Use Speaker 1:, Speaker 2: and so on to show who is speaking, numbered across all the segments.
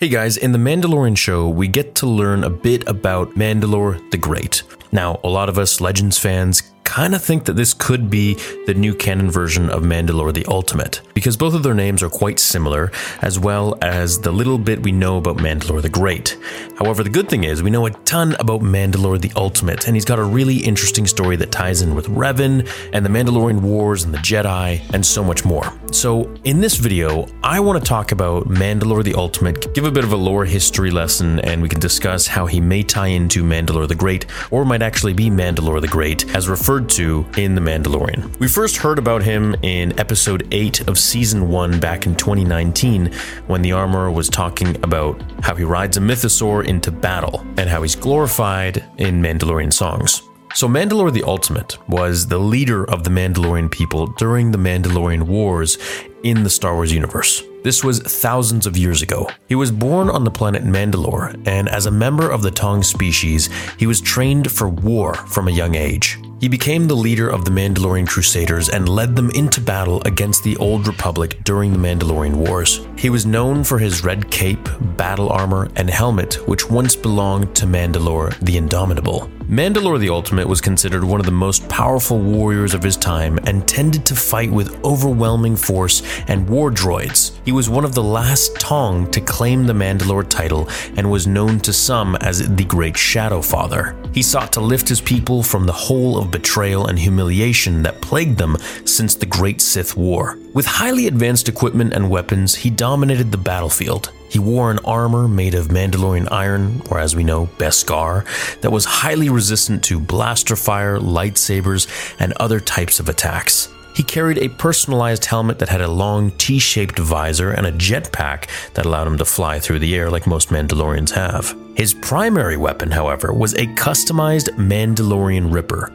Speaker 1: Hey guys, in the Mandalorian show, we get to learn a bit about Mandalore the Great. Now, a lot of us Legends fans kind of think that this could be the new canon version of Mandalore the Ultimate, because both of their names are quite similar, as well as the little bit we know about Mandalore the Great. However, the good thing is we know a ton about Mandalore the Ultimate, and he's got a really interesting story that ties in with Revan and the Mandalorian Wars and the Jedi, and so much more. So, in this video, I want to talk about Mandalore the Ultimate, give a bit of a lore history lesson, and we can discuss how he may tie into Mandalore the Great, or might actually be Mandalore the Great, as referred to in The Mandalorian. We first heard about him in episode 8 of season 1 back in 2019 when the armorer was talking about how he rides a mythosaur into battle and how he's glorified in Mandalorian songs. So, Mandalore the Ultimate was the leader of the Mandalorian people during the Mandalorian Wars in the Star Wars universe. This was thousands of years ago. He was born on the planet Mandalore, and as a member of the Taung species, he was trained for war from a young age. He became the leader of the Mandalorian Crusaders and led them into battle against the Old Republic during the Mandalorian Wars. He was known for his red cape, battle armor, and helmet, which once belonged to Mandalore the Indomitable. Mandalore the Ultimate was considered one of the most powerful warriors of his time and tended to fight with overwhelming force and war droids. He was one of the last Taung to claim the Mandalore title and was known to some as the Great Shadow Father. He sought to lift his people from the hole of betrayal and humiliation that plagued them since the Great Sith War. With highly advanced equipment and weapons, he dominated the battlefield. He wore an armor made of Mandalorian iron, or as we know, Beskar, that was highly resistant to blaster fire, lightsabers, and other types of attacks. He carried a personalized helmet that had a long T shaped visor and a jetpack that allowed him to fly through the air like most Mandalorians have. His primary weapon, however, was a customized Mandalorian Ripper.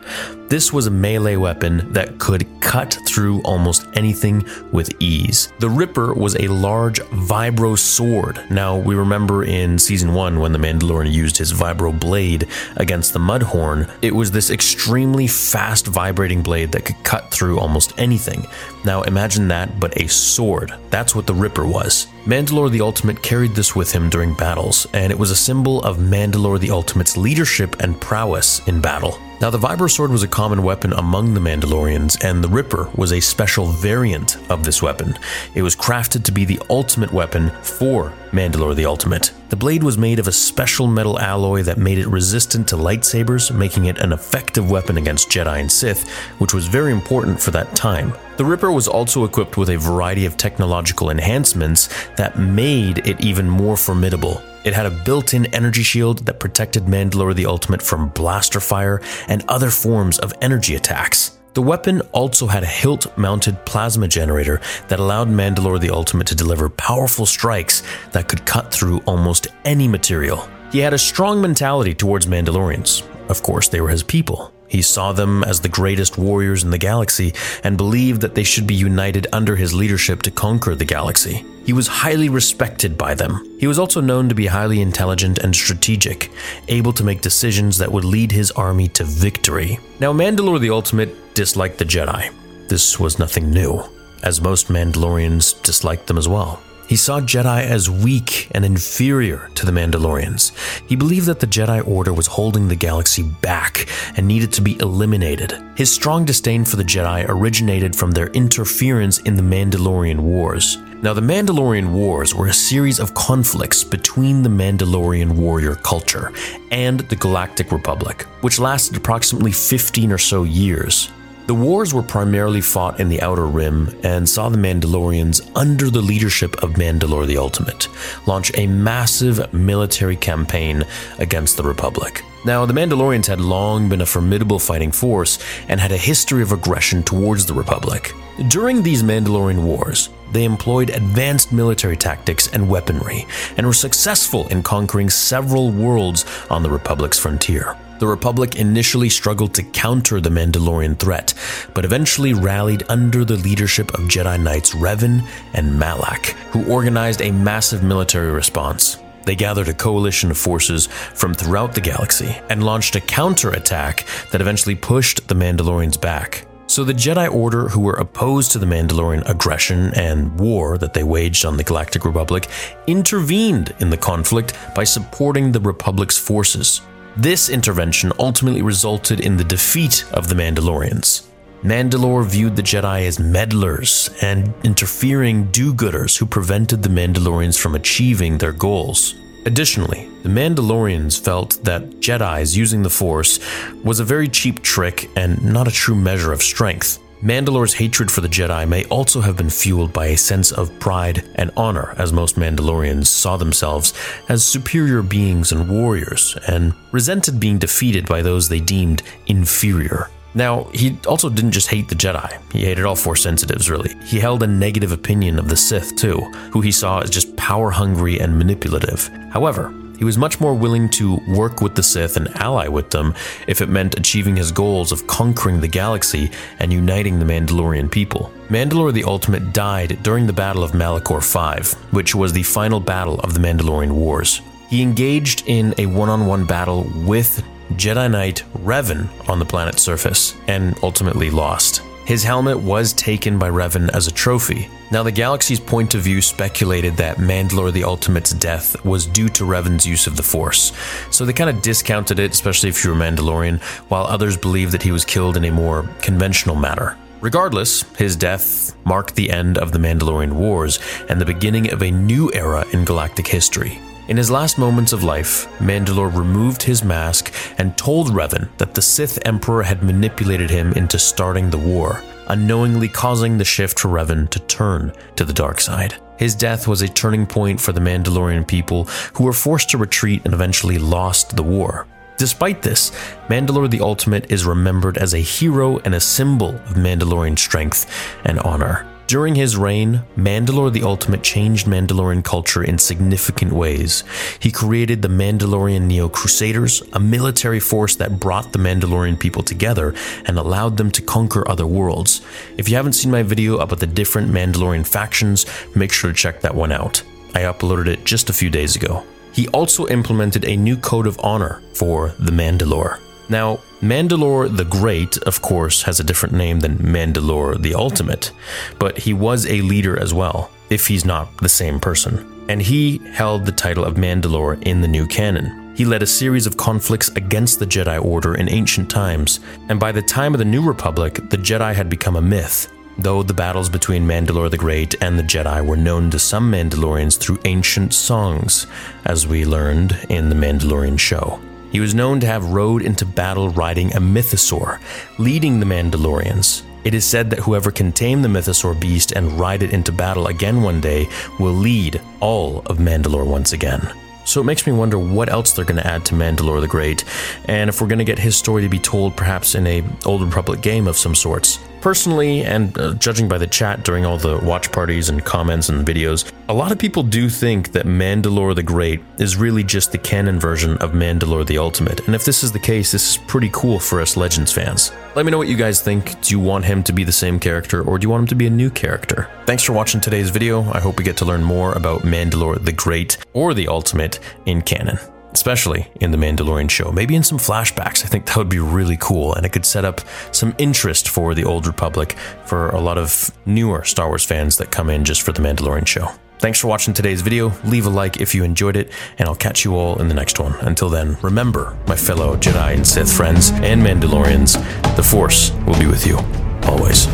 Speaker 1: This was a melee weapon that could cut through almost anything with ease. The Ripper was a large vibro sword. Now, we remember in season 1 when the Mandalorian used his vibro blade against the Mudhorn, it was this extremely fast vibrating blade that could cut through almost anything. Now, imagine that, but a sword. That's what the Ripper was. Mandalore the Ultimate carried this with him during battles, and it was a symbol of Mandalore the Ultimate's leadership and prowess in battle. Now, the Vibro was a common weapon among the Mandalorians, and the Ripper was a special variant of this weapon. It was crafted to be the ultimate weapon for Mandalore the Ultimate. The blade was made of a special metal alloy that made it resistant to lightsabers, making it an effective weapon against Jedi and Sith, which was very important for that time. The Ripper was also equipped with a variety of technological enhancements that made it even more formidable. It had a built in energy shield that protected Mandalore the Ultimate from blaster fire and other forms of energy attacks. The weapon also had a hilt mounted plasma generator that allowed Mandalore the Ultimate to deliver powerful strikes that could cut through almost any material. He had a strong mentality towards Mandalorians. Of course, they were his people. He saw them as the greatest warriors in the galaxy and believed that they should be united under his leadership to conquer the galaxy. He was highly respected by them. He was also known to be highly intelligent and strategic, able to make decisions that would lead his army to victory. Now, Mandalore the Ultimate disliked the Jedi. This was nothing new, as most Mandalorians disliked them as well. He saw Jedi as weak and inferior to the Mandalorians. He believed that the Jedi Order was holding the galaxy back and needed to be eliminated. His strong disdain for the Jedi originated from their interference in the Mandalorian Wars. Now, the Mandalorian Wars were a series of conflicts between the Mandalorian warrior culture and the Galactic Republic, which lasted approximately 15 or so years. The wars were primarily fought in the Outer Rim and saw the Mandalorians, under the leadership of Mandalore the Ultimate, launch a massive military campaign against the Republic. Now, the Mandalorians had long been a formidable fighting force and had a history of aggression towards the Republic. During these Mandalorian wars, they employed advanced military tactics and weaponry and were successful in conquering several worlds on the Republic's frontier. The Republic initially struggled to counter the Mandalorian threat, but eventually rallied under the leadership of Jedi Knights Revan and Malak, who organized a massive military response. They gathered a coalition of forces from throughout the galaxy and launched a counterattack that eventually pushed the Mandalorians back. So the Jedi Order, who were opposed to the Mandalorian aggression and war that they waged on the Galactic Republic, intervened in the conflict by supporting the Republic's forces. This intervention ultimately resulted in the defeat of the Mandalorians. Mandalore viewed the Jedi as meddlers and interfering do gooders who prevented the Mandalorians from achieving their goals. Additionally, the Mandalorians felt that Jedi's using the Force was a very cheap trick and not a true measure of strength. Mandalore's hatred for the Jedi may also have been fueled by a sense of pride and honor, as most Mandalorians saw themselves as superior beings and warriors, and resented being defeated by those they deemed inferior. Now, he also didn't just hate the Jedi, he hated all Force sensitives, really. He held a negative opinion of the Sith, too, who he saw as just power hungry and manipulative. However, he was much more willing to work with the Sith and ally with them if it meant achieving his goals of conquering the galaxy and uniting the Mandalorian people. Mandalore the Ultimate died during the Battle of Malachor V, which was the final battle of the Mandalorian Wars. He engaged in a one on one battle with Jedi Knight Revan on the planet's surface and ultimately lost. His helmet was taken by Revan as a trophy. Now, the galaxy's point of view speculated that Mandalore the Ultimate's death was due to Revan's use of the Force, so they kind of discounted it, especially if you were Mandalorian, while others believed that he was killed in a more conventional manner. Regardless, his death marked the end of the Mandalorian Wars and the beginning of a new era in galactic history. In his last moments of life, Mandalore removed his mask and told Revan that the Sith Emperor had manipulated him into starting the war, unknowingly causing the shift for Revan to turn to the dark side. His death was a turning point for the Mandalorian people who were forced to retreat and eventually lost the war. Despite this, Mandalore the Ultimate is remembered as a hero and a symbol of Mandalorian strength and honor. During his reign, Mandalore the Ultimate changed Mandalorian culture in significant ways. He created the Mandalorian Neo Crusaders, a military force that brought the Mandalorian people together and allowed them to conquer other worlds. If you haven't seen my video about the different Mandalorian factions, make sure to check that one out. I uploaded it just a few days ago. He also implemented a new code of honor for the Mandalore. Now, Mandalore the Great, of course, has a different name than Mandalore the Ultimate, but he was a leader as well, if he's not the same person. And he held the title of Mandalore in the new canon. He led a series of conflicts against the Jedi Order in ancient times, and by the time of the New Republic, the Jedi had become a myth, though the battles between Mandalore the Great and the Jedi were known to some Mandalorians through ancient songs, as we learned in the Mandalorian show. He was known to have rode into battle riding a mythosaur, leading the Mandalorians. It is said that whoever can tame the mythosaur beast and ride it into battle again one day will lead all of Mandalore once again. So it makes me wonder what else they're going to add to Mandalore the Great, and if we're going to get his story to be told perhaps in a Old Republic game of some sorts. Personally, and uh, judging by the chat during all the watch parties and comments and videos, a lot of people do think that Mandalore the Great is really just the canon version of Mandalore the Ultimate. And if this is the case, this is pretty cool for us Legends fans. Let me know what you guys think. Do you want him to be the same character or do you want him to be a new character? Thanks for watching today's video. I hope we get to learn more about Mandalore the Great or the Ultimate in canon especially in the Mandalorian show. Maybe in some flashbacks. I think that would be really cool, and it could set up some interest for the Old Republic for a lot of newer Star Wars fans that come in just for the Mandalorian show. Thanks for watching today's video. Leave a like if you enjoyed it, and I'll catch you all in the next one. Until then, remember, my fellow Jedi and Sith friends and Mandalorians, the Force will be with you always.